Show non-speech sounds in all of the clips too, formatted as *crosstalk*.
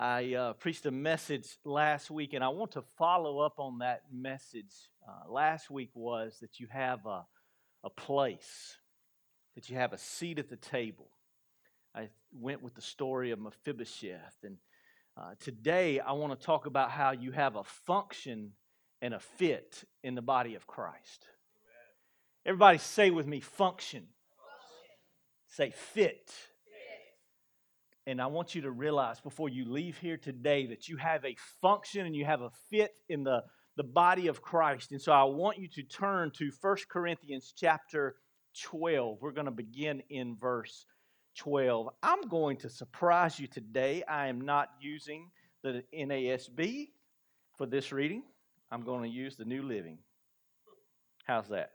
I uh, preached a message last week, and I want to follow up on that message. Uh, last week was that you have a, a place, that you have a seat at the table. I went with the story of Mephibosheth, and uh, today I want to talk about how you have a function and a fit in the body of Christ. Amen. Everybody say with me function. function. Say fit. And I want you to realize before you leave here today that you have a function and you have a fit in the, the body of Christ. And so I want you to turn to 1 Corinthians chapter 12. We're going to begin in verse 12. I'm going to surprise you today. I am not using the NASB for this reading, I'm going to use the New Living. How's that?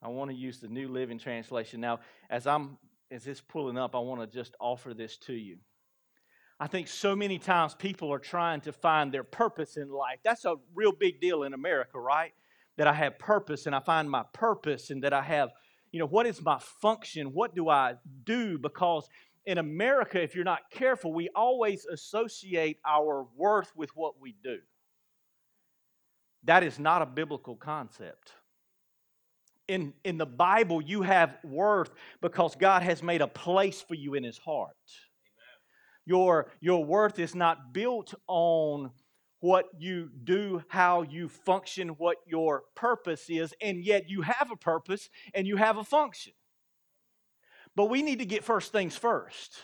I want to use the New Living Translation. Now, as I'm as it's pulling up, I want to just offer this to you. I think so many times people are trying to find their purpose in life. That's a real big deal in America, right? That I have purpose and I find my purpose and that I have, you know, what is my function? What do I do? Because in America, if you're not careful, we always associate our worth with what we do. That is not a biblical concept in, in the Bible, you have worth because God has made a place for you in His heart. Your, your worth is not built on what you do, how you function, what your purpose is, and yet you have a purpose and you have a function. But we need to get first things first.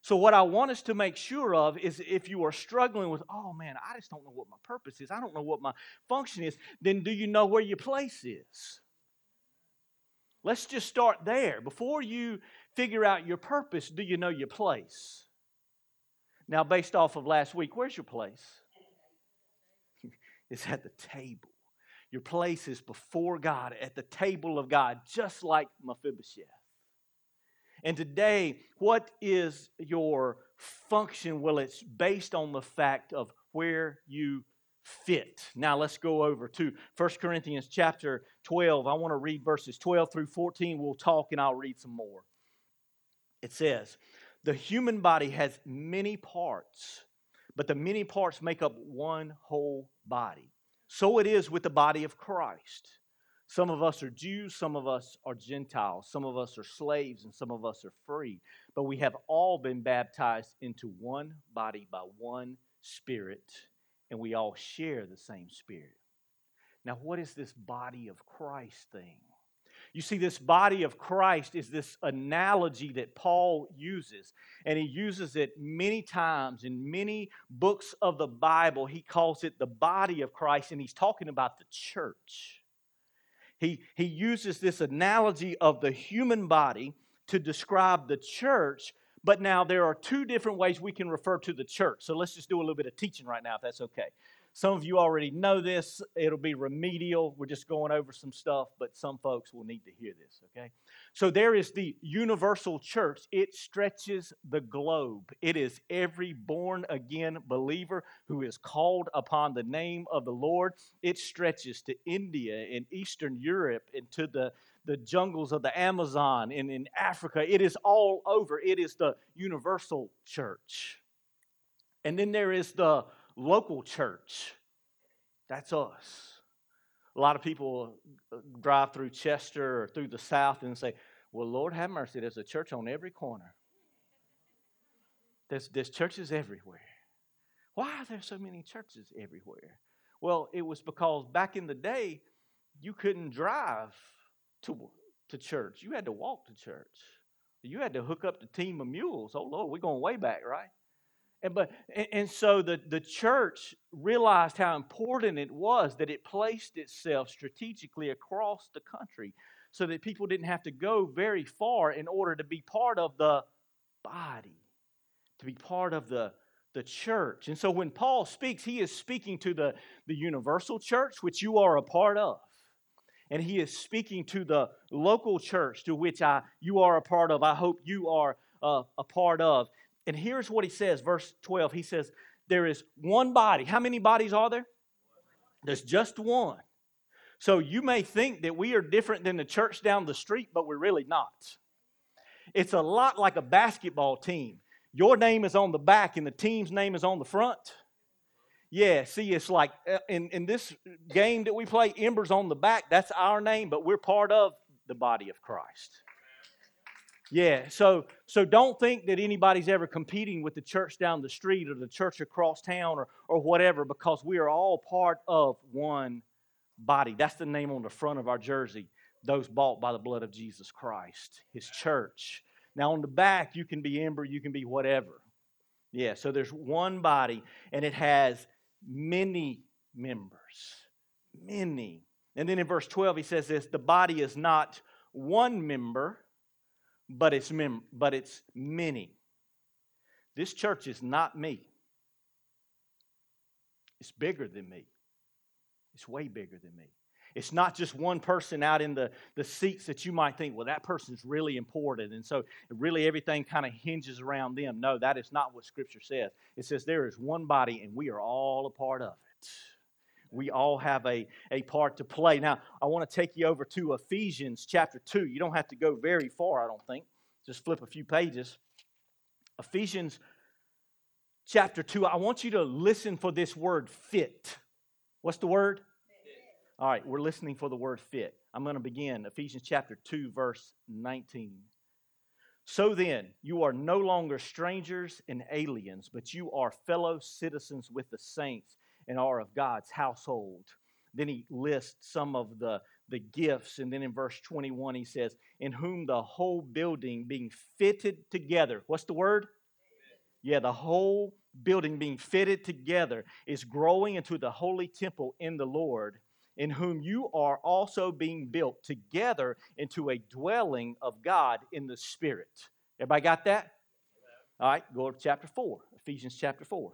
So, what I want us to make sure of is if you are struggling with, oh man, I just don't know what my purpose is, I don't know what my function is, then do you know where your place is? Let's just start there. Before you figure out your purpose, do you know your place? Now, based off of last week, where's your place? *laughs* it's at the table. Your place is before God, at the table of God, just like Mephibosheth. And today, what is your function? Well, it's based on the fact of where you fit. Now let's go over to 1 Corinthians chapter 12. I want to read verses 12 through 14. We'll talk and I'll read some more. It says, The human body has many parts, but the many parts make up one whole body. So it is with the body of Christ. Some of us are Jews, some of us are Gentiles, some of us are slaves, and some of us are free. But we have all been baptized into one body by one Spirit and we all share the same Spirit. Now, what is this body of Christ thing? You see, this body of Christ is this analogy that Paul uses, and he uses it many times in many books of the Bible. He calls it the body of Christ, and he's talking about the church. He, he uses this analogy of the human body to describe the church but now there are two different ways we can refer to the church. So let's just do a little bit of teaching right now, if that's okay. Some of you already know this. It'll be remedial. We're just going over some stuff, but some folks will need to hear this, okay? So there is the universal church. It stretches the globe. It is every born again believer who is called upon the name of the Lord. It stretches to India and Eastern Europe and to the the jungles of the Amazon and in Africa. It is all over. It is the universal church. And then there is the local church. That's us. A lot of people uh, drive through Chester or through the South and say, Well, Lord have mercy, there's a church on every corner. There's, there's churches everywhere. Why are there so many churches everywhere? Well, it was because back in the day, you couldn't drive to, to church. You had to walk to church. You had to hook up the team of mules. Oh Lord, we're going way back, right? And but and, so the, the church realized how important it was that it placed itself strategically across the country so that people didn't have to go very far in order to be part of the body, to be part of the the church. And so when Paul speaks, he is speaking to the, the universal church, which you are a part of and he is speaking to the local church to which I, you are a part of. I hope you are uh, a part of. And here's what he says, verse 12. He says, There is one body. How many bodies are there? There's just one. So you may think that we are different than the church down the street, but we're really not. It's a lot like a basketball team. your name is on the back and the team's name is on the front. Yeah, see, it's like uh, in, in this game that we play, Ember's on the back. That's our name, but we're part of the body of Christ. Yeah, so so don't think that anybody's ever competing with the church down the street or the church across town or, or whatever, because we are all part of one body. That's the name on the front of our jersey. Those bought by the blood of Jesus Christ, his church. Now on the back, you can be Ember, you can be whatever. Yeah, so there's one body, and it has many members. Many. And then in verse 12, he says this the body is not one member but it's, mem- but it's many. This church is not me. It's bigger than me. It's way bigger than me. It's not just one person out in the, the seats that you might think, well, that person's really important. And so really everything kind of hinges around them. No, that is not what Scripture says. It says there is one body and we are all a part of it. We all have a, a part to play. Now, I want to take you over to Ephesians chapter 2. You don't have to go very far, I don't think. Just flip a few pages. Ephesians chapter 2. I want you to listen for this word fit. What's the word? Fit. All right, we're listening for the word fit. I'm going to begin Ephesians chapter 2, verse 19. So then, you are no longer strangers and aliens, but you are fellow citizens with the saints and are of God's household. Then he lists some of the, the gifts. And then in verse 21, he says, In whom the whole building being fitted together. What's the word? Yeah, the whole building being fitted together is growing into the holy temple in the Lord, in whom you are also being built together into a dwelling of God in the Spirit. Everybody got that? All right, go to chapter 4, Ephesians chapter 4.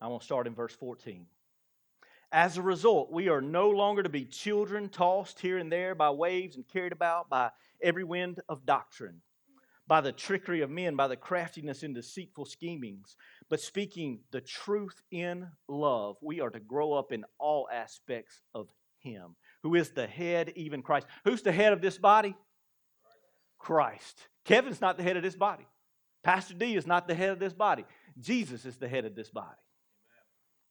I'm going to start in verse 14. As a result, we are no longer to be children tossed here and there by waves and carried about by every wind of doctrine, by the trickery of men, by the craftiness and deceitful schemings. But speaking the truth in love, we are to grow up in all aspects of Him, who is the head, even Christ. Who's the head of this body? Christ. Kevin's not the head of this body. Pastor D is not the head of this body. Jesus is the head of this body.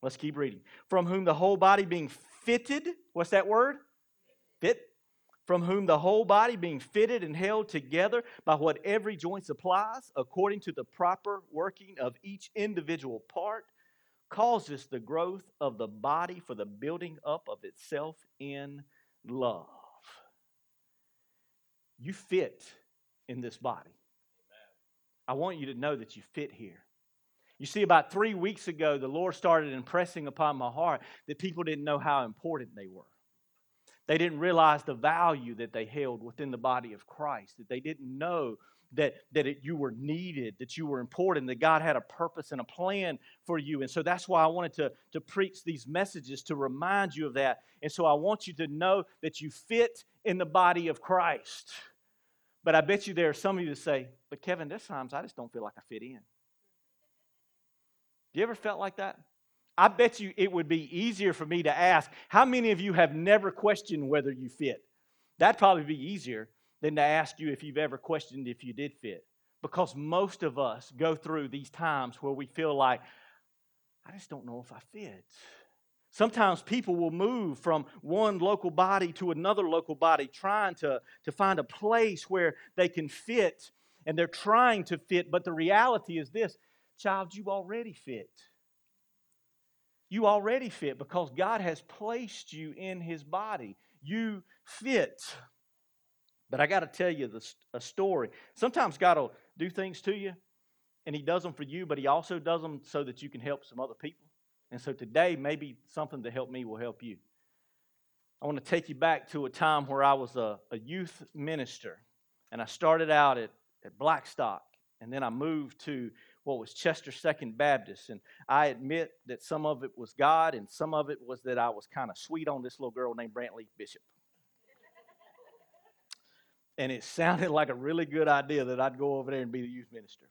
Let's keep reading. From whom the whole body being fitted, what's that word? Fit. From whom the whole body being fitted and held together by what every joint supplies, according to the proper working of each individual part, causes the growth of the body for the building up of itself in love. You fit in this body. I want you to know that you fit here. You see, about three weeks ago, the Lord started impressing upon my heart that people didn't know how important they were. They didn't realize the value that they held within the body of Christ, that they didn't know that, that it, you were needed, that you were important, that God had a purpose and a plan for you. And so that's why I wanted to, to preach these messages to remind you of that. And so I want you to know that you fit in the body of Christ. But I bet you there are some of you that say, But Kevin, there's times I just don't feel like I fit in. You ever felt like that? I bet you it would be easier for me to ask, how many of you have never questioned whether you fit? That'd probably be easier than to ask you if you've ever questioned if you did fit. Because most of us go through these times where we feel like, I just don't know if I fit. Sometimes people will move from one local body to another local body, trying to, to find a place where they can fit, and they're trying to fit, but the reality is this Child, you already fit. You already fit because God has placed you in His body. You fit. But I got to tell you this, a story. Sometimes God will do things to you, and He does them for you, but He also does them so that you can help some other people. And so today, maybe something to help me will help you. I want to take you back to a time where I was a, a youth minister, and I started out at, at Blackstock, and then I moved to what was Chester Second Baptist. And I admit that some of it was God and some of it was that I was kind of sweet on this little girl named Brantley Bishop. and it *laughs* sounded like a really good idea that I'd go over there and be the youth minister.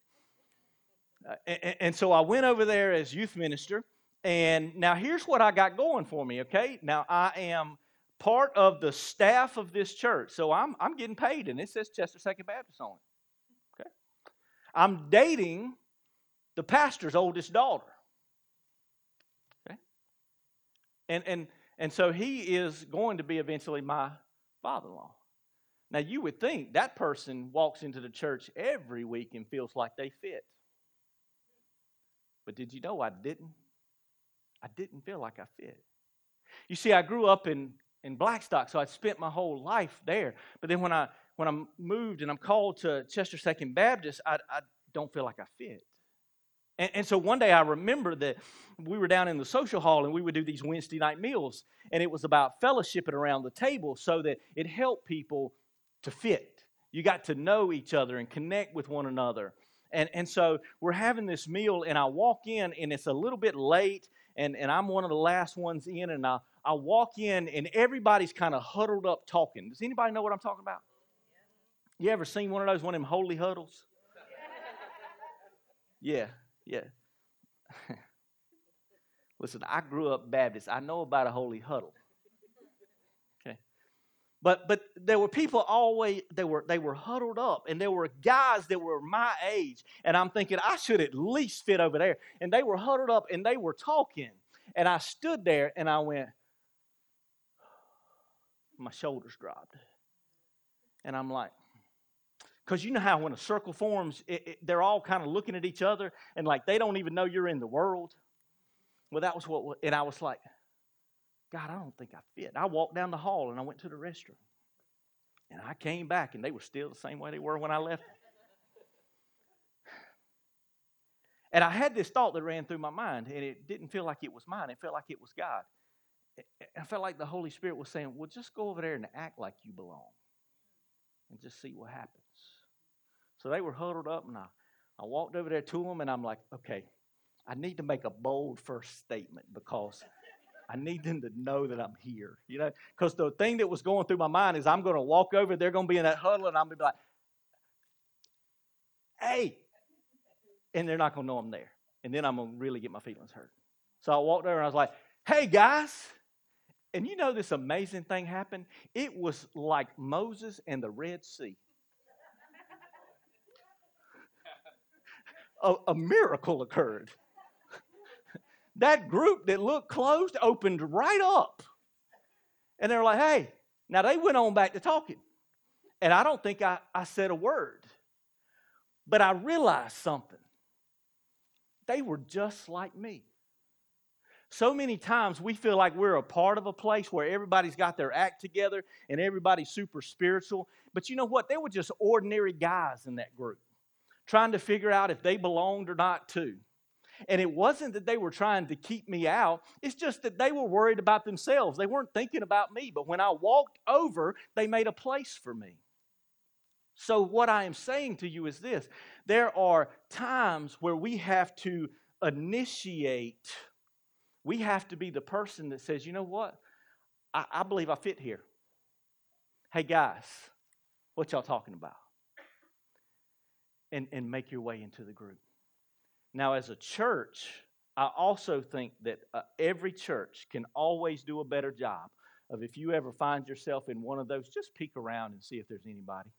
Uh, and, and so I went over there as youth minister. And now here's what I got going for me, okay? Now I am part of the staff of this church. So I'm, I'm getting paid, and it says Chester Second Baptist on it. Okay. I'm dating the pastor's oldest daughter. Okay. And, and, and so he is going to be eventually my father in law. Now, you would think that person walks into the church every week and feels like they fit. But did you know I didn't? I didn't feel like I fit. You see, I grew up in, in Blackstock, so I spent my whole life there. But then when I when I moved and I'm called to Chester Second Baptist, I, I don't feel like I fit. And, and, so one day I remember that we were down in the social hall and we would do these Wednesday night meals, and it was about fellowshipping around the table so that it helped people to fit. You got to know each other and connect with one another. And, and so we're having this meal, and I walk in, and it's a little bit late, and, and I'm one of the last ones in, and I, I walk in, and everybody's kind of huddled up talking. Does anybody know what I'm talking about? You ever seen one of those, one of them holy huddles? Yeah, yeah. *laughs* Listen, I grew up Baptist. I know about a holy huddle. Okay. But but there were people always they were they were huddled up and there were guys that were my age and I'm thinking I should at least fit over there. And they were huddled up and they were talking. And I stood there and I went *sighs* my shoulders dropped. And I'm like, because you know how when a circle forms, it, it, they're all kind of looking at each other and like they don't even know you're in the world. Well, that was what, and I was like, God, I don't think I fit. I walked down the hall and I went to the restroom. And I came back and they were still the same way they were when I left. *sighs* And I had this thought that ran through my mind, and it didn't feel like it was mine. It felt like it was God. I felt like the Holy Spirit was saying, Well, just go over there and act like you belong and just see what happens. So they were huddled up, and I, I walked over there to them, and I'm like, okay, I need to make a bold first statement because I need them to know that I'm here. You know, because the thing that was going through my mind is I'm going to walk over, they're going to be in that huddle, and I'm going to be like, hey. And they're not going to know I'm there. And then I'm going to really get my feelings hurt. So I walked over and I was like, hey, guys. And you know, this amazing thing happened? It was like Moses and the Red Sea. A, a miracle occurred. that group that looked closed opened right up. And they're like, hey, now they went on back to talking. And I don't think I, I said a word. But I realized something. They were just like me. So many times we feel like we're a part of a place where everybody's got their act together and everybody's super spiritual. But you know what? They were just ordinary guys in that group trying to figure out if they belonged or not too. And it wasn't that they were trying to keep me out, it's just that they were worried about themselves. They weren't thinking about me. But when I walked over, they made a place for me. So, what I am saying to you is this there are times where we have to initiate, we have to be the person that says, you know what? I, I believe I fit here. Hey, guys, what y'all talking about? And, and make your way into the group. Now, as a church, I also think that uh, every church can always do a better job of if you ever find yourself in one of those, just peek around and see if there's anybody.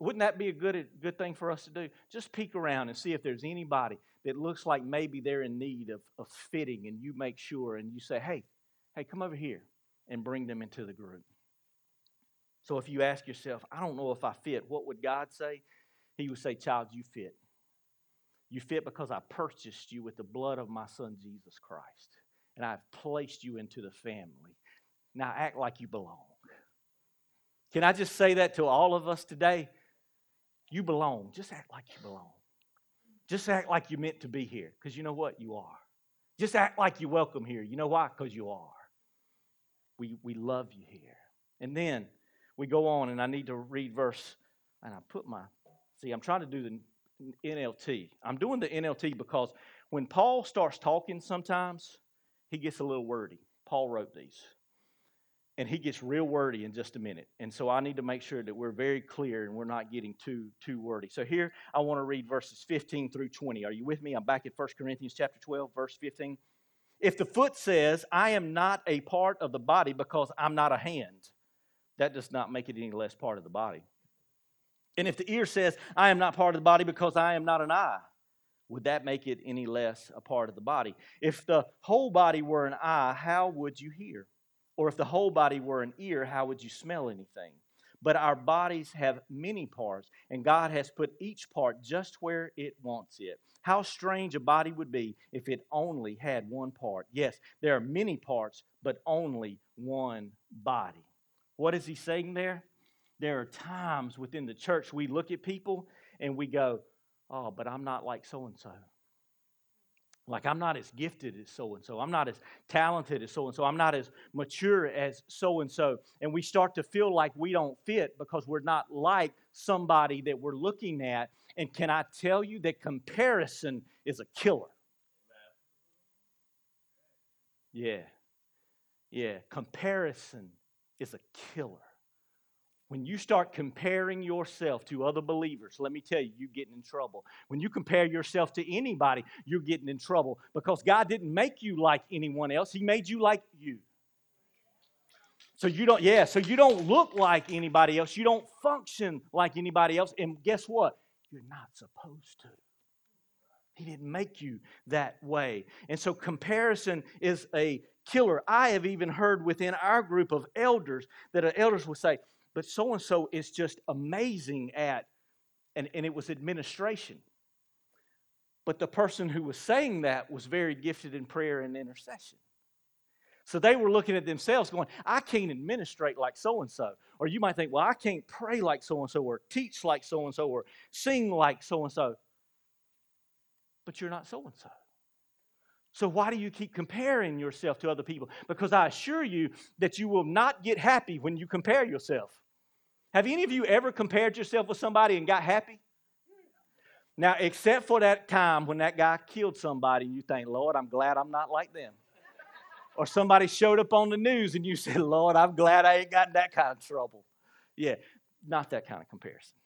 Wouldn't that be a good, good thing for us to do? Just peek around and see if there's anybody that looks like maybe they're in need of, of fitting, and you make sure and you say, hey, hey, come over here and bring them into the group. So if you ask yourself, I don't know if I fit, what would God say? He would say, Child, you fit. You fit because I purchased you with the blood of my son, Jesus Christ. And I've placed you into the family. Now act like you belong. Can I just say that to all of us today? You belong. Just act like you belong. Just act like you're meant to be here, because you know what? You are. Just act like you're welcome here. You know why? Because you are. We, we love you here. And then we go on, and I need to read verse, and I put my See, I'm trying to do the NLT. I'm doing the NLT because when Paul starts talking sometimes, he gets a little wordy. Paul wrote these. And he gets real wordy in just a minute. And so I need to make sure that we're very clear and we're not getting too too wordy. So here I want to read verses 15 through 20. Are you with me? I'm back at 1 Corinthians chapter 12, verse 15. If the foot says, I am not a part of the body because I'm not a hand, that does not make it any less part of the body. And if the ear says, I am not part of the body because I am not an eye, would that make it any less a part of the body? If the whole body were an eye, how would you hear? Or if the whole body were an ear, how would you smell anything? But our bodies have many parts, and God has put each part just where it wants it. How strange a body would be if it only had one part. Yes, there are many parts, but only one body. What is he saying there? There are times within the church we look at people and we go, Oh, but I'm not like so and so. Like, I'm not as gifted as so and so. I'm not as talented as so and so. I'm not as mature as so and so. And we start to feel like we don't fit because we're not like somebody that we're looking at. And can I tell you that comparison is a killer? Yeah. Yeah. Comparison is a killer. When you start comparing yourself to other believers, let me tell you, you're getting in trouble. When you compare yourself to anybody, you're getting in trouble because God didn't make you like anyone else, He made you like you. So you don't, yeah, so you don't look like anybody else. You don't function like anybody else. And guess what? You're not supposed to. He didn't make you that way. And so comparison is a killer. I have even heard within our group of elders that elders will say, but so and so is just amazing at, and, and it was administration. But the person who was saying that was very gifted in prayer and intercession. So they were looking at themselves going, I can't administrate like so and so. Or you might think, well, I can't pray like so and so, or teach like so and so, or sing like so and so. But you're not so and so. So, why do you keep comparing yourself to other people? Because I assure you that you will not get happy when you compare yourself. Have any of you ever compared yourself with somebody and got happy? Now, except for that time when that guy killed somebody and you think, Lord, I'm glad I'm not like them. Or somebody showed up on the news and you said, Lord, I'm glad I ain't got that kind of trouble. Yeah, not that kind of comparison.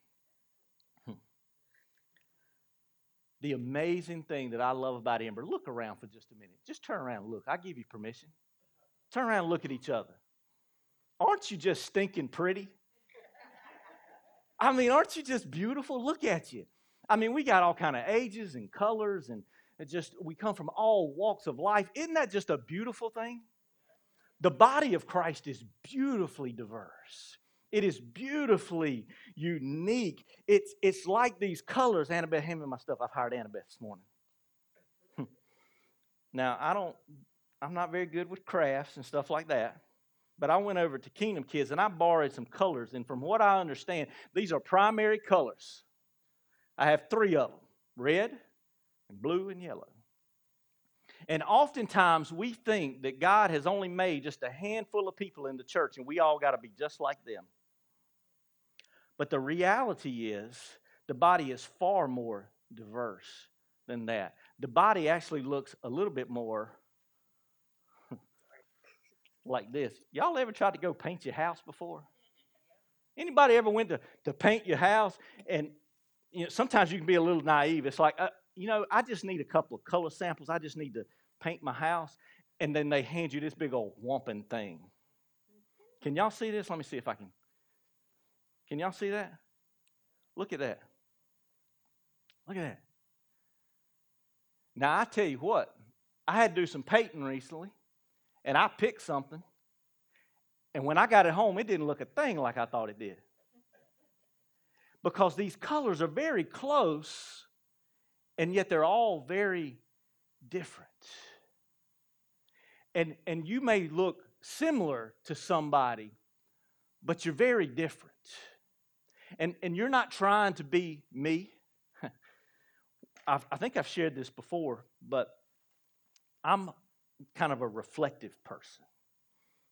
The amazing thing that I love about Ember, look around for just a minute. Just turn around and look. I give you permission. Turn around and look at each other. Aren't you just stinking pretty? I mean, aren't you just beautiful? Look at you. I mean, we got all kind of ages and colors and just we come from all walks of life. Isn't that just a beautiful thing? The body of Christ is beautifully diverse. It is beautifully unique. It's, it's like these colors. Annabeth, hand me my stuff. I've hired Annabeth this morning. Hmm. now, I don't, I'm not very good with crafts and stuff like that. But I went over to Kingdom Kids and I borrowed some colors. And from what I understand, these are primary colors. I have three of them red, and blue, and yellow. And oftentimes we think that God has only made just a handful of people in the church and we all got to be just like them. But the reality is, the body is far more diverse than that. The body actually looks a little bit more *laughs* like this. Y'all ever tried to go paint your house before? Anybody ever went to, to paint your house? And you know, sometimes you can be a little naive. It's like, uh, you know, I just need a couple of color samples. I just need to paint my house. And then they hand you this big old whomping thing. Can y'all see this? Let me see if I can can y'all see that? Look at that. Look at that. Now, I tell you what, I had to do some painting recently, and I picked something. And when I got it home, it didn't look a thing like I thought it did. Because these colors are very close, and yet they're all very different. And, and you may look similar to somebody, but you're very different. And, and you're not trying to be me. *laughs* I've, I think I've shared this before, but I'm kind of a reflective person.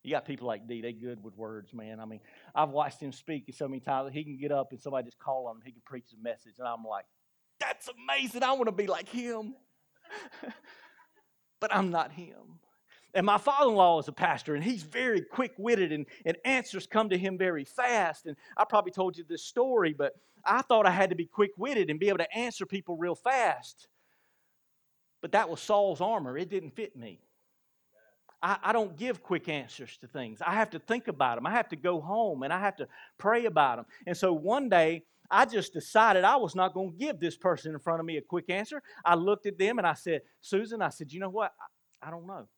You got people like D, they good with words, man. I mean, I've watched him speak so many times. He can get up and somebody just call on him, he can preach a message, and I'm like, that's amazing. I want to be like him. *laughs* but I'm not him. And my father in law is a pastor, and he's very quick witted, and, and answers come to him very fast. And I probably told you this story, but I thought I had to be quick witted and be able to answer people real fast. But that was Saul's armor, it didn't fit me. I, I, don't give quick answers to things. I have to think about them. I have to go home and I have to pray about them. And so one day, I just decided I was not going to give this person in front of me a quick answer. I looked at them and I said, Susan, I said, you know what? I, I don't know.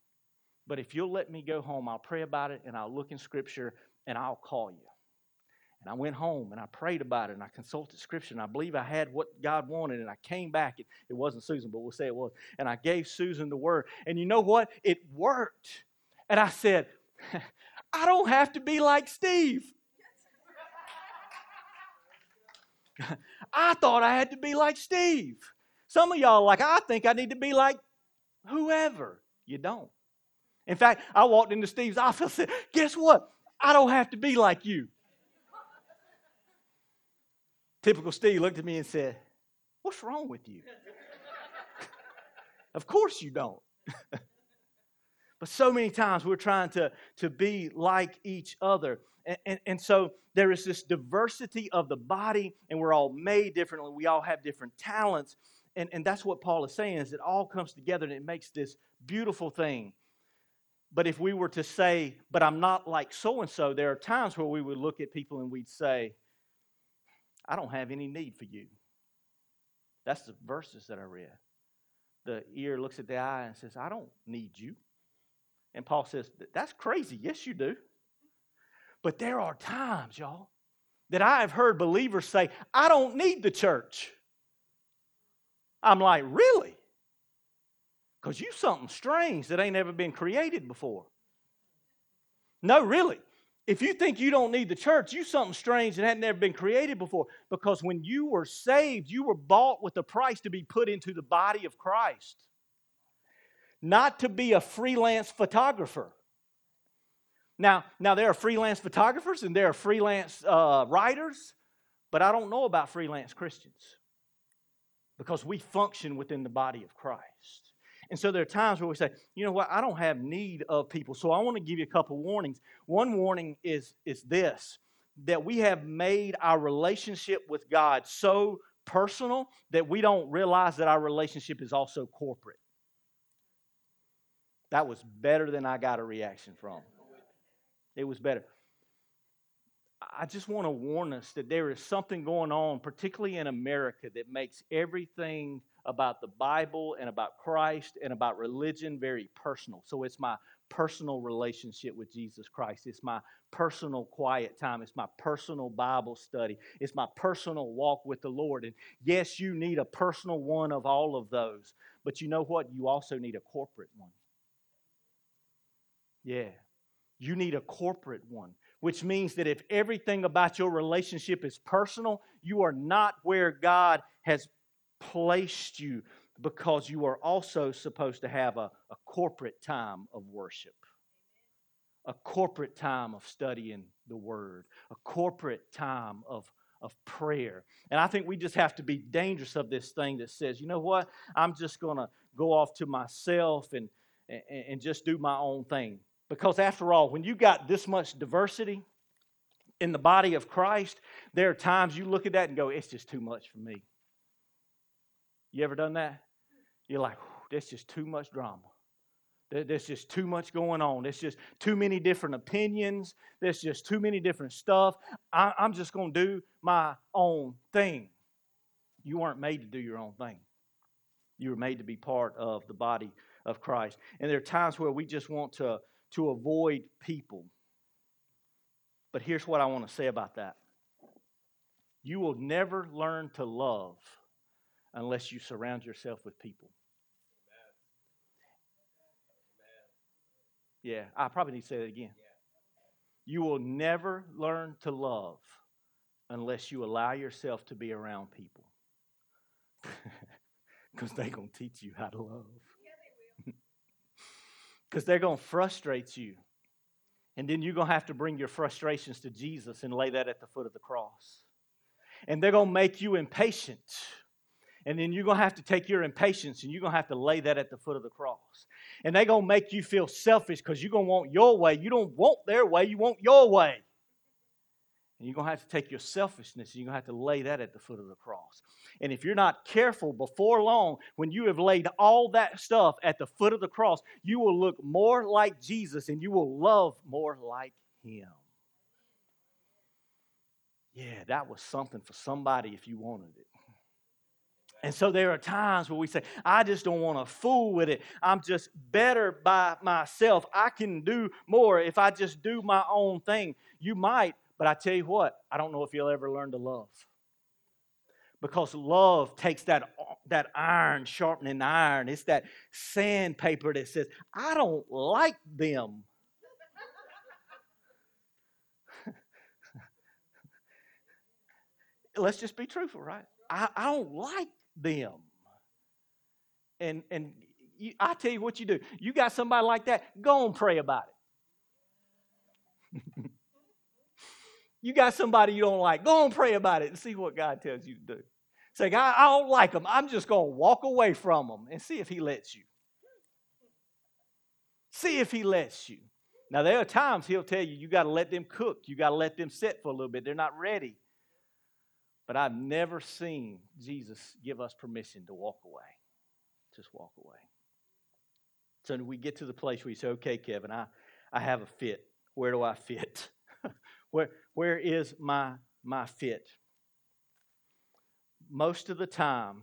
But if you'll let me go home, I'll pray about it and I'll look in Scripture and I'll call you. And I went home and I prayed about it and I consulted Scripture and I believe I had what God wanted and I came back. It, it wasn't Susan, but we'll say it was. And I gave Susan the word. And you know what? It worked. And I said, *laughs* I don't have to be like Steve. *laughs* I thought I had to be like Steve. Some of y'all like, I think I need to be like whoever. You don't. In fact, I walked into Steve's *laughs* office and said, Guess what? I don't have to be like you. Typical Steve looked at me and said, What's wrong with you? *laughs* of course you don't. *laughs* but so many times we're trying to, to be like each other. And, and, and, so there is this diversity of the body, and we're all made differently. We all have different talents. And, and that's what Paul is saying is it all comes together and it makes this beautiful thing. But if we were to say, but I'm not like so and so, there are times where we would look at people and we'd say, I don't have any need for you. That's the verses that I read. The ear looks at the eye and says, I don't need you. And Paul says, That's crazy. Yes, you do. But there are times, y'all, that I have heard believers say, I don't need the church. I'm like, Really? Because you something strange that ain't ever been created before. No, really. If you think you don't need the church, you something strange that hadn't ever been created before. Because when you were saved, you were bought with a price to be put into the body of Christ. Not to be a freelance photographer. Now, now there are freelance photographers and there are freelance uh, writers, but I don't know about freelance Christians because we function within the body of Christ. And so there are times where we say, you know what, I don't have need of people. So I want to give you a couple warnings. One warning is, is this that we have made our relationship with God so personal that we don't realize that our relationship is also corporate. That was better than I got a reaction from. It was better. I just want to warn us that there is something going on, particularly in America, that makes everything about the Bible and about Christ and about religion very personal. So it's my personal relationship with Jesus Christ. It's my personal quiet time. It's my personal Bible study. It's my personal walk with the Lord. And yes, you need a personal one of all of those. But you know what? You also need a corporate one. Yeah. You need a corporate one, which means that if everything about your relationship is personal, you are not where God has placed you because you are also supposed to have a, a corporate time of worship, a corporate time of studying the Word, a corporate time of, of prayer. And I think we just have to be dangerous of this thing that says, you know what, I'm just going to go off to myself and, and, and just do my own thing. Because after all, when you got this much diversity, in the body of Christ, there are times you look at that and go, it's just too much for me. You ever done that? You're like, that's just too much drama. There's just too much going on. There's just too many different opinions. There's just too many different stuff. I, am just going to do my own thing. You weren't made to do your own thing. You were made to be part of the body of Christ. And there are times where we just want to, to avoid people. But here's what I want to say about that you will never learn to love unless you surround yourself with people. Yeah, I probably need to say that again. You will never learn to love unless you allow yourself to be around people. *laughs* Because they're going to teach you how to love. *laughs* Because they're going to frustrate you. And then you're going to have to bring your frustrations to Jesus and lay that at the foot of the cross. And they're going to make you impatient and then you're going to have to take your impatience and you're going to have to lay that at the foot of the cross. And they're going to make you feel selfish because you're going to want your way. You don't want their way, you want your way. And you're going to have to take your selfishness and you're going to have to lay that at the foot of the cross. And if you're not careful before long, when you have laid all that stuff at the foot of the cross, you will look more like Jesus and you will love more like Him. Yeah, that was something for somebody if you wanted it. And so there are times where we say, I just don't want to fool with it. I'm just better by myself. I can do more if I just do my own thing. You might, but I tell you what, I don't know if you'll ever learn to love. Because love takes that, that iron sharpening iron. It's that sandpaper that says, I don't like them. *laughs* Let's just be truthful, right? I, I don't like them. And and you, I tell you what you do. You got somebody like that, go and pray about it. *laughs* you got somebody you don't like, go and pray about it and see what God tells you to do. Say, God, I don't like them. I'm just going to walk away from them and see if He lets you. See if He lets you. Now, there are times He'll tell you, you got to let them cook. You got to let them sit for a little bit. They're not ready. But I've never seen Jesus give us permission to walk away. Just walk away. So we get to the place where you say, okay, Kevin, I, I have a fit. Where do I fit? *laughs* where, where is my, my fit? Most of the time,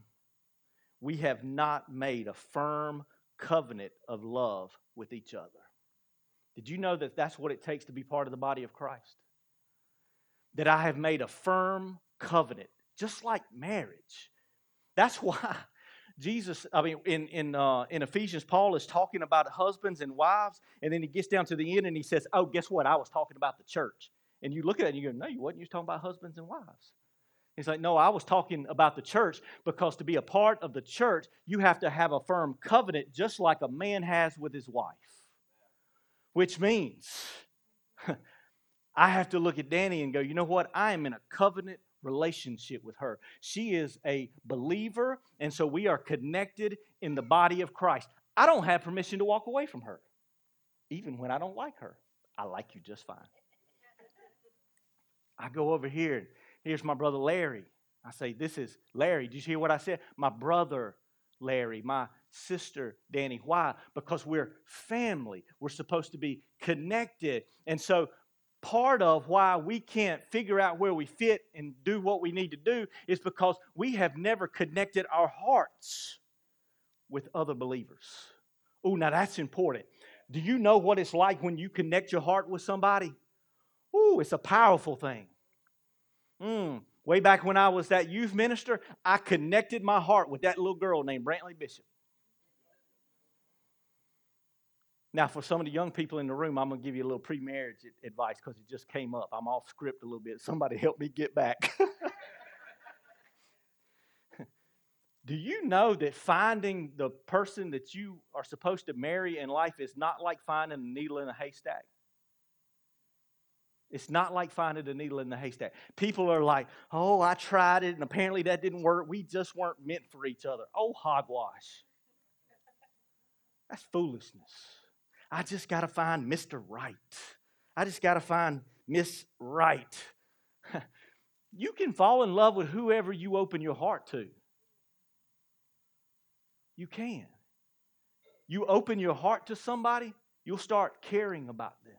we have not made a firm covenant of love with each other. Did you know that that's what it takes to be part of the body of Christ? That I have made a firm covenant, just like marriage. That's *laughs* why Jesus, I mean, in, in, uh, in Ephesians, Paul is talking about husbands and wives, and then he gets down to the end and he says, Oh, guess what? I was talking about the church. And you look at it and you go, No, you wasn't. You were talking about husbands and wives. He's like, No, I was talking about the church because to be a part of the church, you have to have a firm covenant just like a man has with his wife. Which means *laughs* I have to look at Danny and go, You know what? I am in a covenant relationship with her. She is a believer, and so we are connected in the body of Christ. I don't have permission to walk away from her, even when I don't like her. I like you just fine. I go over here, here's my brother Larry. I say, This is Larry. Did you hear what I said? My brother Larry, my sister Danny. Why? Because we're family. We're supposed to be connected. And so part of why we can't figure out where we fit and do what we need to do is because we have never connected our hearts with other believers. Oh, now that's important. Do you know what it's like when you connect your heart with somebody? Oh, it's a powerful thing. Mm. Way back when I was that youth minister, I connected my heart with that little girl named Brantley Bishop. Now, for some of the young people in the room, I'm going to give you a little pre marriage advice because it just came up. I'm off script a little bit. Somebody help me get back. *laughs* Do you know that finding the person that you are supposed to marry in life is not like finding a needle in a haystack? It's not like finding a needle in the haystack. People are like, oh, I tried it and apparently that didn't work. We just weren't meant for each other. Oh, hogwash. That's foolishness. I just got to find Mr. Right. I just got to find Miss Right. *laughs* you can fall in love with whoever you open your heart to. You can. You open your heart to somebody, you'll start caring about them.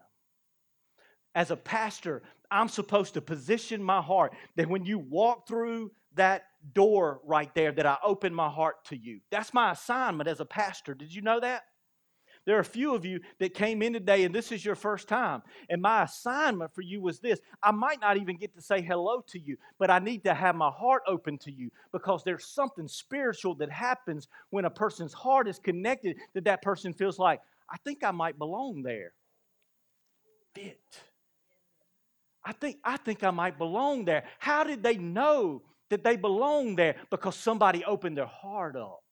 As a pastor, I'm supposed to position my heart that when you walk through that door right there, that I open my heart to you. That's my assignment as a pastor. Did you know that? There are a few of you that came in today and this is your first time. And my assignment for you was this I might not even get to say hello to you, but I need to have my heart open to you because there's something spiritual that happens when a person's heart is connected that that person feels like, I think I might belong there. Fit. I think, I think I might belong there. How did they know that they belong there? Because somebody opened their heart up.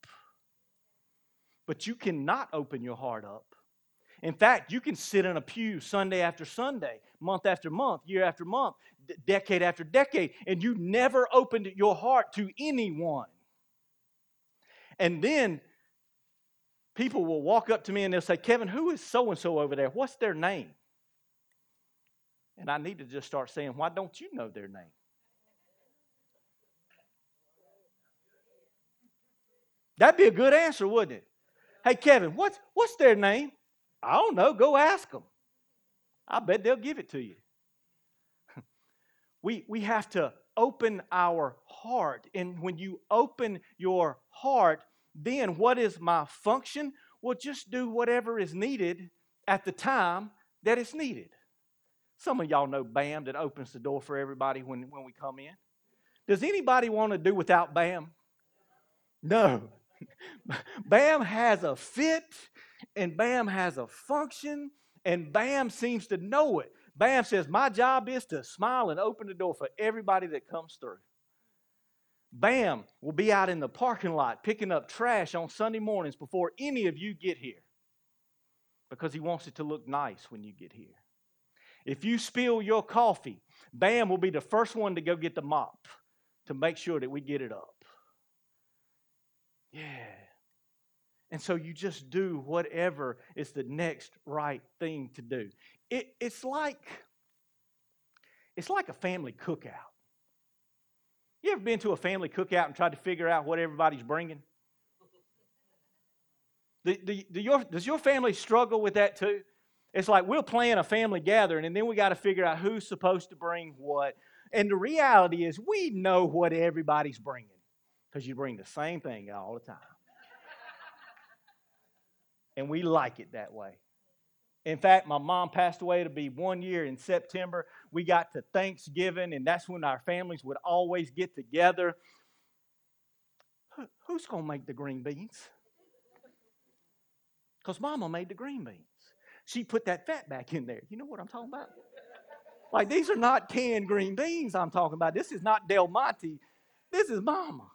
But you cannot open your heart up. In fact, you can sit in a pew Sunday after Sunday, month after month, year after month, d- decade after decade, and you never opened your heart to anyone. And then people will walk up to me and they'll say, Kevin, who is so and so over there? What's their name? And I need to just start saying, why don't you know their name? That'd be a good answer, wouldn't it? Hey, Kevin, what's, what's their name? I don't know. Go ask them. I bet they'll give it to you. *laughs* we, we have to open our heart. And when you open your heart, then what is my function? Well, just do whatever is needed at the time that it's needed. Some of y'all know BAM that opens the door for everybody when, when we come in. Does anybody want to do without BAM? No. *laughs* BAM has a fit and BAM has a function and BAM seems to know it. BAM says, My job is to smile and open the door for everybody that comes through. BAM will be out in the parking lot picking up trash on Sunday mornings before any of you get here because he wants it to look nice when you get here. If you spill your coffee, BAM will be the first one to go get the mop to make sure that we get it up. Yeah. And so you just do whatever is the next right thing to do. It, it's like it's like a family cookout. You ever been to a family cookout and tried to figure out what everybody's bringing? Do, do, do your, does your family struggle with that too? It's like we'll plan a family gathering and then we got to figure out who's supposed to bring what. And the reality is, we know what everybody's bringing because you bring the same thing all the time. and we like it that way. In fact, my mom passed away to be one year in September. We got to Thanksgiving, and that's when our families would always get together. Who's going to make the green beans? Because mama made the green beans. She put that fat back in there. You know what I'm talking about? Like, these are not canned green beans I'm talking about. This is not Del Monte. This is mama.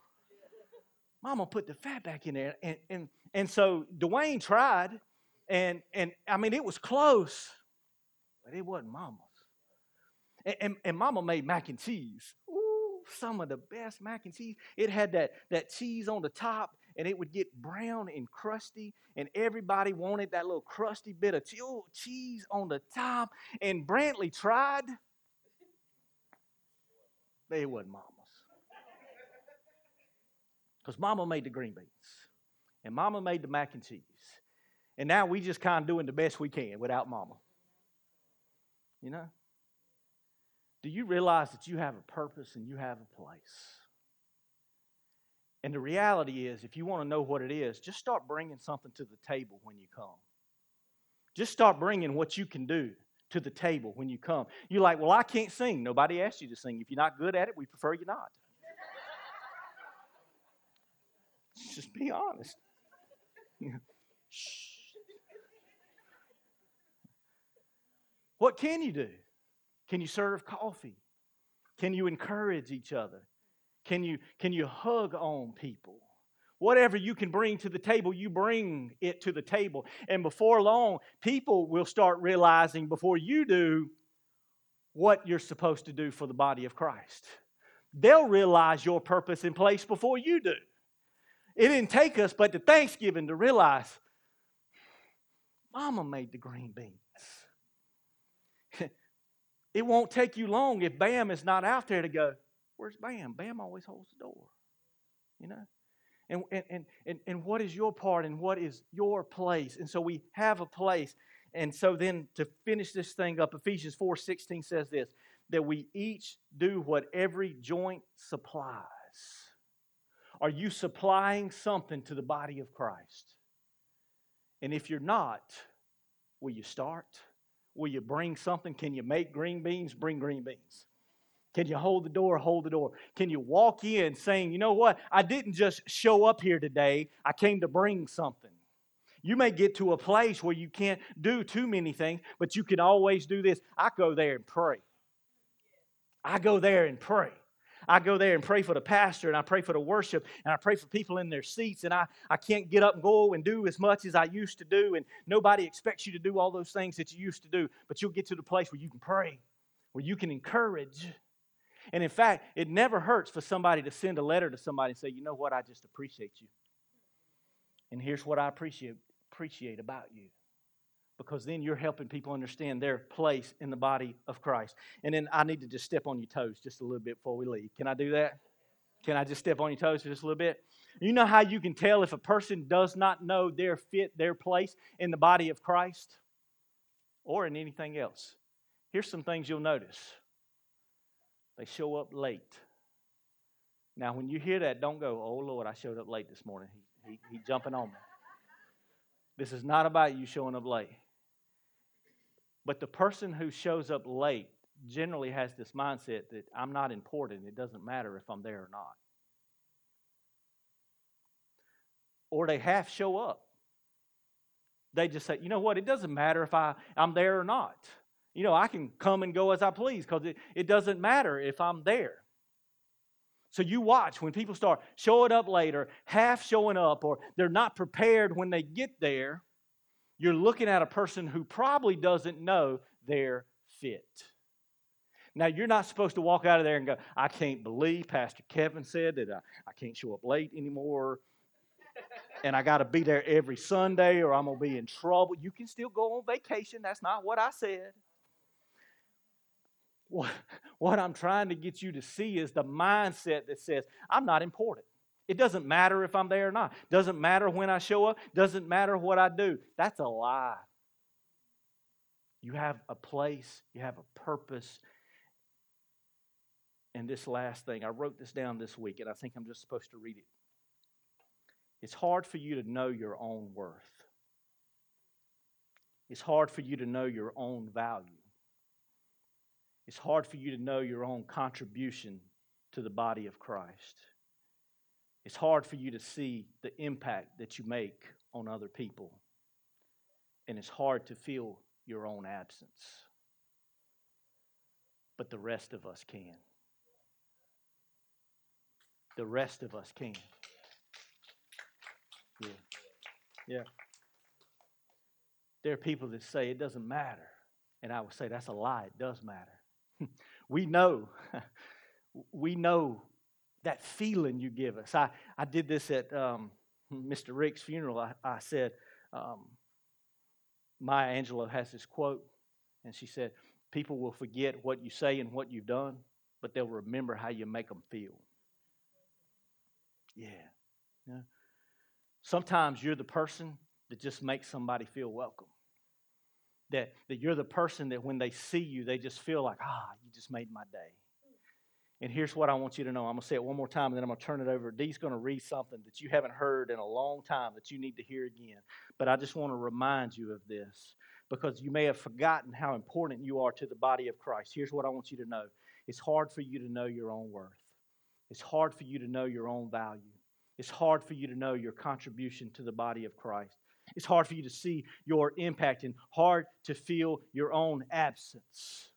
Mama put the fat back in there. And, and, and so Dwayne tried and, and I mean, it was close, but it wasn't mama's. And, and, and mama made mac and cheese. Ooh, some of the best mac and cheese. It had that, that cheese on the top, and it would get brown and crusty, and everybody wanted that little crusty bit of cheese on the top. And Brantley tried, it wasn't mama's. Because mama made the green beans, and mama made the mac and cheese. And now we just kind of doing the best we can without mama. You know? Do you realize that you have a purpose and you have a place? And the reality is, if you want to know what it is, just start bringing something to the table when you come. Just start bringing what you can do to the table when you come. You're like, well, I can't sing. Nobody asked you to sing. If you're not good at it, we prefer you not. Just be honest. Shh. What can you do? Can you serve coffee? Can you encourage each other? Can you, can you hug on people? Whatever you can bring to the table, you bring it to the table. And before long, people will start realizing before you do what you're supposed to do for the body of Christ. They'll realize your purpose in place before you do. It didn't take us but to Thanksgiving to realize Mama made the green beans. *laughs* it won't take you long if Bam is not out there to go, Where's Bam? Bam always holds the door. You know? And, and, and, and what is your part and what is your place? And so we have a place. And so then to finish this thing up, Ephesians 4 16 says this that we each do what every joint supplies. Are you supplying something to the body of Christ? And if you're not, will you start? Will you bring something? Can you make green beans? Bring green beans. Can you hold the door? Hold the door. Can you walk in saying, you know what? I didn't just show up here today, I came to bring something. You may get to a place where you can't do too many things, but you can always do this. I go there and pray. I go there and pray. I go there and pray for the pastor and I pray for the worship and I pray for people in their seats and I, I can't get up and go and do as much as I used to do. And nobody expects you to do all those things that you used to do, but you'll get to the place where you can pray, where you can encourage. And in fact, it never hurts for somebody to send a letter to somebody and say, you know what, I just appreciate you. And here's what I appreciate, appreciate about you. Because then you're helping people understand their place in the body of Christ. And then I need to just step on your toes just a little bit before we leave. Can I do that? Can I just step on your toes just a little bit? You know how you can tell if a person does not know their fit, their place in the body of Christ or in anything else? Here's some things you'll notice they show up late. Now, when you hear that, don't go, oh Lord, I showed up late this morning. He, he, he jumping on me. This is not about you showing up late. But the person who shows up late generally has this mindset that I'm not important. It doesn't matter if I'm there or not. Or they half show up. They just say, you know what, it doesn't matter if I, I'm there or not. You know, I can come and go as I please because it, it doesn't matter if I'm there. So you watch when people start showing up later, half showing up, or they're not prepared when they get there, you're looking at a person who probably doesn't know their fit. Now, you're not supposed to walk out of there and go, I can't believe Pastor Kevin said that I, I can't show up late anymore. and I got to be there every Sunday or I'm going to be in trouble. You can still go on vacation. That's not what I said. What, what I'm trying to get you to see is the mindset that says, I'm not important. It doesn't matter if I'm there or not. Doesn't matter when I show up. Doesn't matter what I do. That's a lie. You have a place, you have a purpose. And this last thing, I wrote this down this week, and I think I'm just supposed to read it. It's hard for you to know your own worth. It's hard for you to know your own value. It's hard for you to know your own contribution to the body of Christ. It's hard for you to see the impact that you make on other people. And it's hard to feel your own absence. But the rest of us can. The rest of us can. Yeah. Yeah. There are people that say it doesn't matter. And I would say that's a lie. It does matter. *laughs* we know. *laughs* we know that feeling you give us. I, I did this at um, Mr. Rick's funeral. I, I said, um, Maya Angelou has this quote, and she said, People will forget what you say and what you've done, but they'll remember how you make them feel. Yeah. yeah. Sometimes you're the person that just makes somebody feel welcome. That, that you're the person that when they see you, they just feel like, ah, you just made my day. And here's what I want you to know. I'm going to say it one more time and then I'm going to turn it over. Dee's going to read something that you haven't heard in a long time that you need to hear again. But I just want to remind you of this because you may have forgotten how important you are to the body of Christ. Here's what I want you to know it's hard for you to know your own worth, it's hard for you to know your own value, it's hard for you to know your contribution to the body of Christ. It's hard for you to see your impact and hard to feel your own absence.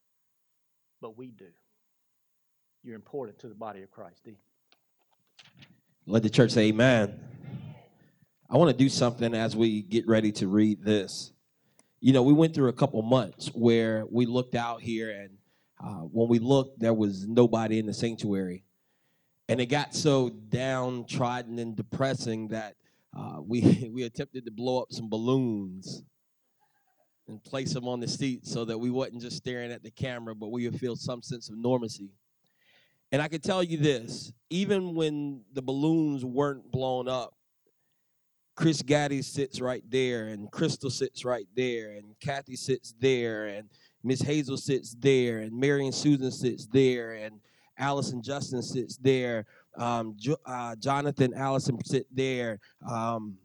But we do you're important to the body of Christ. D. Let the church say amen. I want to do something as we get ready to read this. You know, we went through a couple months where we looked out here, and uh, when we looked, there was nobody in the sanctuary. And it got so downtrodden and depressing that uh, we, *laughs* we attempted to blow up some balloons and place them on the seat so that we wasn't just staring at the camera, but we would feel some sense of normalcy. And I can tell you this even when the balloons weren't blown up, Chris Gaddy sits right there, and Crystal sits right there, and Kathy sits there, and Miss Hazel sits there, and Mary and Susan sits there, and Allison Justin sits there, um, jo- uh, Jonathan Allison sit there, um,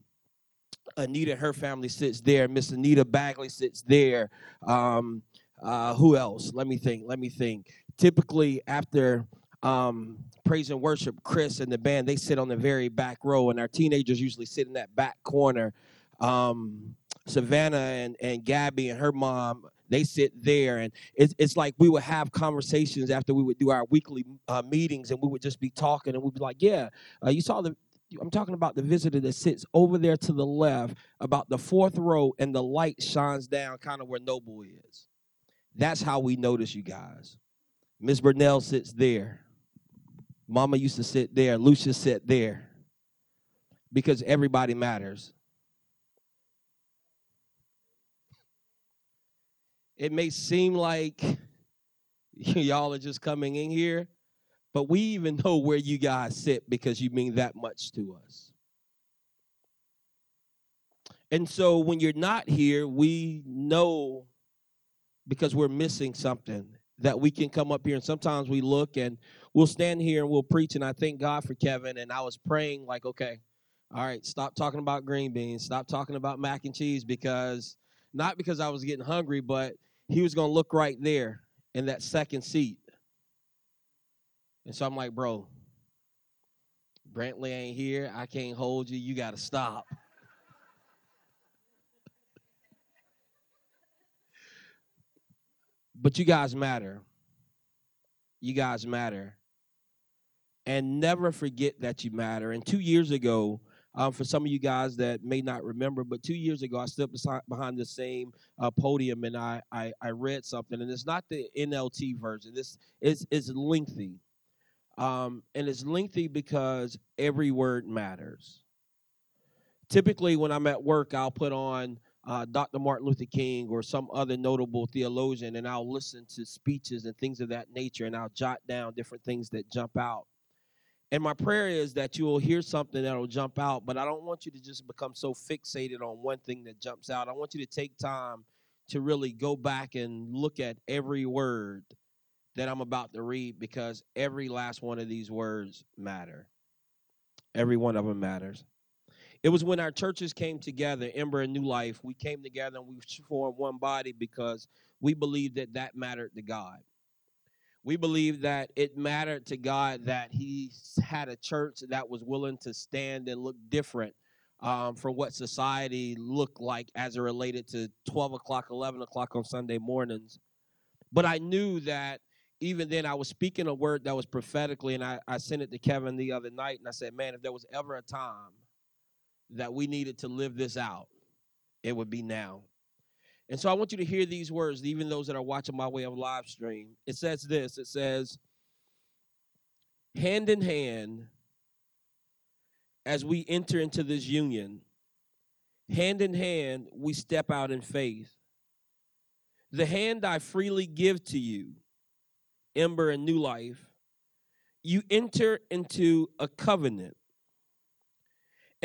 Anita and her family sits there, Miss Anita Bagley sits there. Um, uh, who else? Let me think. Let me think. Typically, after um, praise and worship, Chris and the band, they sit on the very back row, and our teenagers usually sit in that back corner. Um, Savannah and, and Gabby and her mom, they sit there, and it's, it's like we would have conversations after we would do our weekly uh, meetings, and we would just be talking, and we'd be like, "Yeah, uh, you saw the." I'm talking about the visitor that sits over there to the left, about the fourth row, and the light shines down kind of where Noble is. That's how we notice you guys. Miss Burnell sits there. Mama used to sit there, Lucia sat there because everybody matters. It may seem like *laughs* y'all are just coming in here, but we even *laughs* know where you guys sit because you mean that much to us. And so when you're not here, we know because we're missing something that we can come up here and sometimes we look and we'll stand here and we'll preach and I thank God for Kevin and I was praying like okay all right stop talking about green beans stop talking about mac and cheese because not because I was getting hungry but he was going to look right there in that second seat and so I'm like bro Brantley ain't here I can't hold you you got to stop But you guys matter. You guys matter. And never forget that you matter. And two years ago, um, for some of you guys that may not remember, but two years ago, I stood behind the same uh, podium and I, I, I read something, and it's not the NLT version. This is it's lengthy, um, and it's lengthy because every word matters. Typically, when I'm at work, I'll put on uh, Dr. Martin Luther King or some other notable theologian, and I'll listen to speeches and things of that nature, and I'll jot down different things that jump out. And my prayer is that you will hear something that'll jump out, but I don't want you to just become so fixated on one thing that jumps out. I want you to take time to really go back and look at every word that I'm about to read because every last one of these words matter. Every one of them matters. It was when our churches came together, Ember and New Life, we came together and we formed one body because we believed that that mattered to God. We believe that it mattered to God that He had a church that was willing to stand and look different um, from what society looked like as it related to 12 o'clock, 11 o'clock on Sunday mornings. But I knew that even then I was speaking a word that was prophetically, and I, I sent it to Kevin the other night, and I said, Man, if there was ever a time that we needed to live this out, it would be now. And so I want you to hear these words, even those that are watching my way of live stream. It says this it says, hand in hand, as we enter into this union, hand in hand, we step out in faith. The hand I freely give to you, Ember and New Life, you enter into a covenant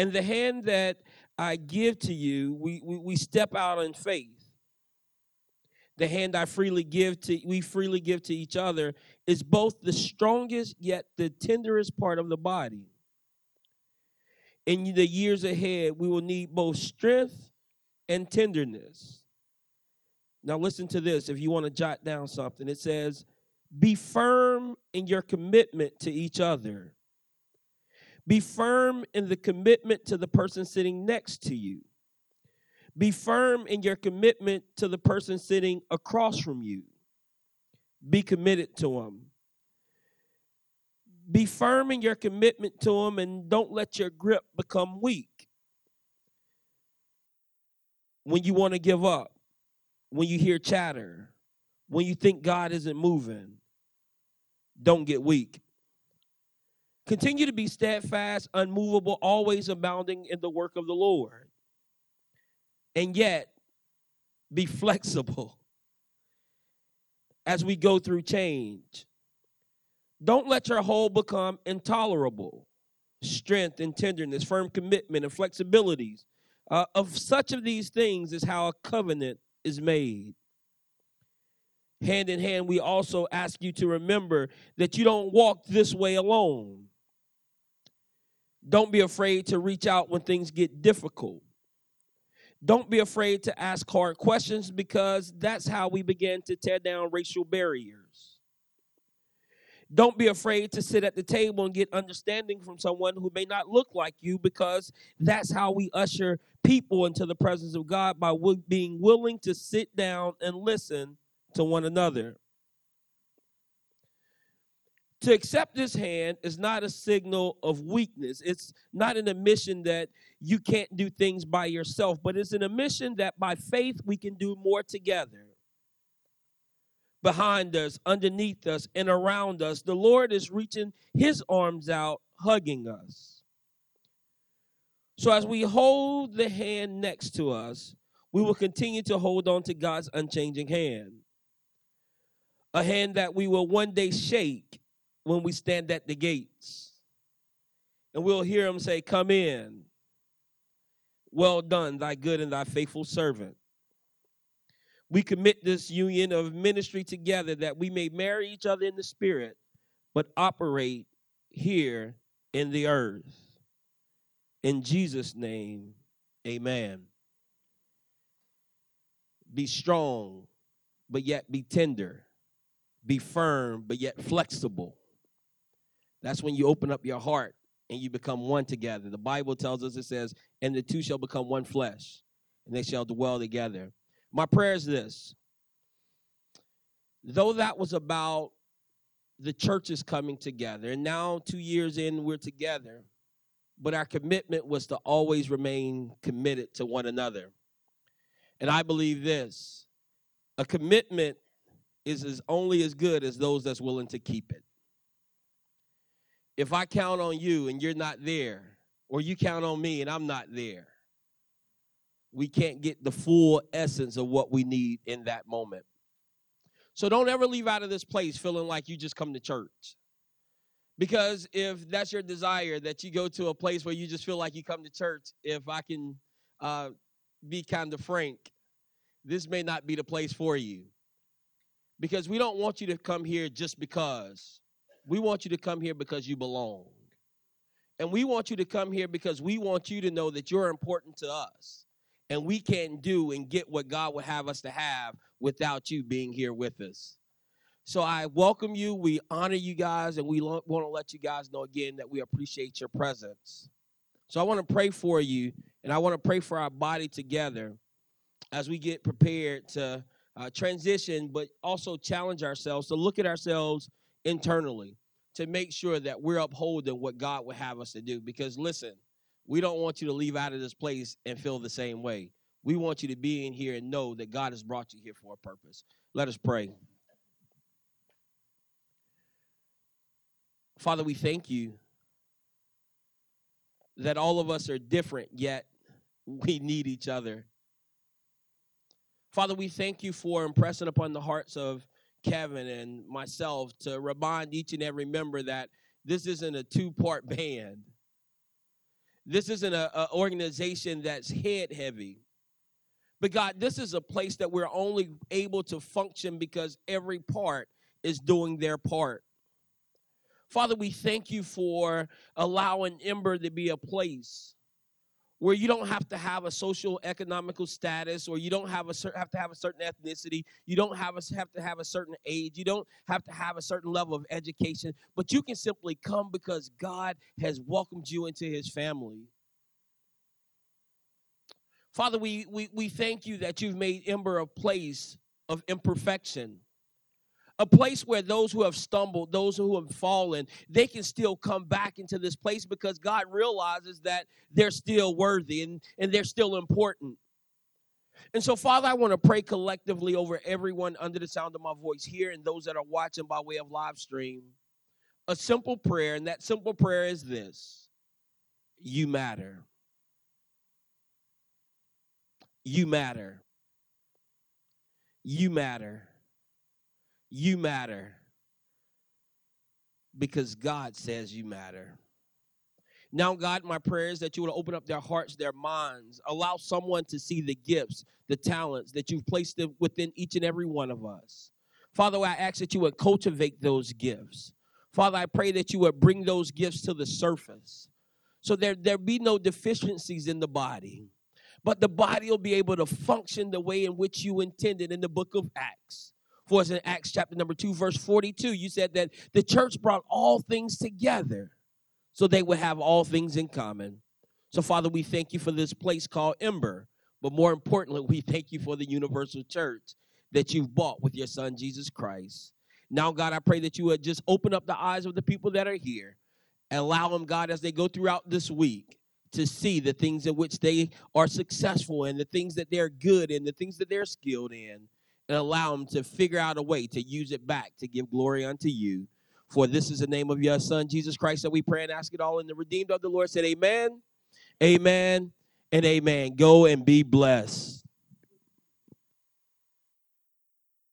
and the hand that I give to you, we, we, we step out in faith. The hand I freely give to, we freely give to each other, is both the strongest yet the tenderest part of the body. In the years ahead, we will need both strength and tenderness. Now, listen to this if you want to jot down something. It says, Be firm in your commitment to each other be firm in the commitment to the person sitting next to you. Be firm in your commitment to the person sitting across from you. Be committed to them. Be firm in your commitment to them and don't let your grip become weak. When you want to give up, when you hear chatter, when you think God isn't moving, don't get weak. Continue to be steadfast, unmovable, always abounding in the work of the Lord. And yet, be flexible as we go through change. Don't let your whole become intolerable. Strength and tenderness, firm commitment, and flexibilities. Uh, of such of these things is how a covenant is made. Hand in hand, we also ask you to remember that you don't walk this way alone. Don't be afraid to reach out when things get difficult. Don't be afraid to ask hard questions because that's how we begin to tear down racial barriers. Don't be afraid to sit at the table and get understanding from someone who may not look like you because that's how we usher people into the presence of God by being willing to sit down and listen to one another. To accept this hand is not a signal of weakness. It's not an admission that you can't do things by yourself, but it's an admission that by faith we can do more together. Behind us, underneath us, and around us, the Lord is reaching his arms out, hugging us. So as we hold the hand next to us, we will continue to hold on to God's unchanging hand. A hand that we will one day shake when we stand at the gates. And we'll hear him say, Come in. Well done, thy good and thy faithful servant. We commit this union of ministry together that we may marry each other in the spirit, but operate here in the earth. In Jesus' name, amen. Be strong, but yet be tender. Be firm, but yet flexible. That's when you open up your heart and you become one together. The Bible tells us it says, and the two shall become one flesh, and they shall dwell together. My prayer is this. Though that was about the churches coming together, and now two years in, we're together, but our commitment was to always remain committed to one another. And I believe this a commitment is as only as good as those that's willing to keep it. If I count on you and you're not there, or you count on me and I'm not there, we can't get the full essence of what we need in that moment. So don't ever leave out of this place feeling like you just come to church. Because if that's your desire, that you go to a place where you just feel like you come to church, if I can uh, be kind of frank, this may not be the place for you. Because we don't want you to come here just because. We want you to come here because you belong. And we want you to come here because we want you to know that you're important to us and we can't do and get what God would have us to have without you being here with us. So I welcome you. We honor you guys, and we want to let you guys know again that we appreciate your presence. So I want to pray for you, and I want to pray for our body together as we get prepared to uh, transition, but also challenge ourselves to look at ourselves internally to make sure that we're upholding what God would have us to do. Because listen, we don't want you to leave out of this place and feel the same way. We want you to be in here and know that God has brought you here for a purpose. Let us pray. Father, we thank you that all of us are different, yet we need each other. Father, we thank you for impressing upon the hearts of Kevin and myself to remind each and every member that this isn't a two part *laughs* band. This isn't an organization that's head heavy. But God, this is a place that we're only able to function because every part is doing their part. Father, we thank you for allowing Ember to be a place where you don't have to have a social economical status or you don't have a have to have a certain ethnicity you don't have a, have to have a certain age you don't have to have a certain level of education but you can simply come because god has welcomed you into his family. Father we we, we thank you that you've made ember a place of imperfection a place where those who have stumbled, those who have fallen, they can still come back into this place because God realizes that they're still worthy and, and they're still important. And so, Father, I want to pray collectively over everyone under the sound of my voice here and those that are watching by way of live stream. A simple prayer, and that simple prayer is this You matter. You matter. You matter. You matter because God says you matter. Now, God, my prayer is that you will open up their hearts, their minds, allow someone to see the gifts, the talents that you've placed within each and every one of us. Father, I ask that you would cultivate those gifts. Father, I pray that you would bring those gifts to the surface so there, there be no deficiencies in the body, but the body will be able to function the way in which you intended in the book of Acts for us in Acts chapter number 2, verse 42. You said that the church brought all things together so they would have all things in common. So, Father, we thank you for this place called Ember, but more importantly, *laughs* we thank you for the universal church that you've bought with your son, Jesus Christ. Now, God, I pray that you would just open up the eyes of the people that are here and allow them, God, as they go throughout this week, to see the things in which they are successful and the things that they're good in, the things that they're skilled in and allow them to figure out a way to use it back to give glory unto you. For this is the name of your Son, Jesus Christ, that we pray and ask it all in the redeemed of the Lord. Said, Amen, Amen, and Amen. Go and be blessed.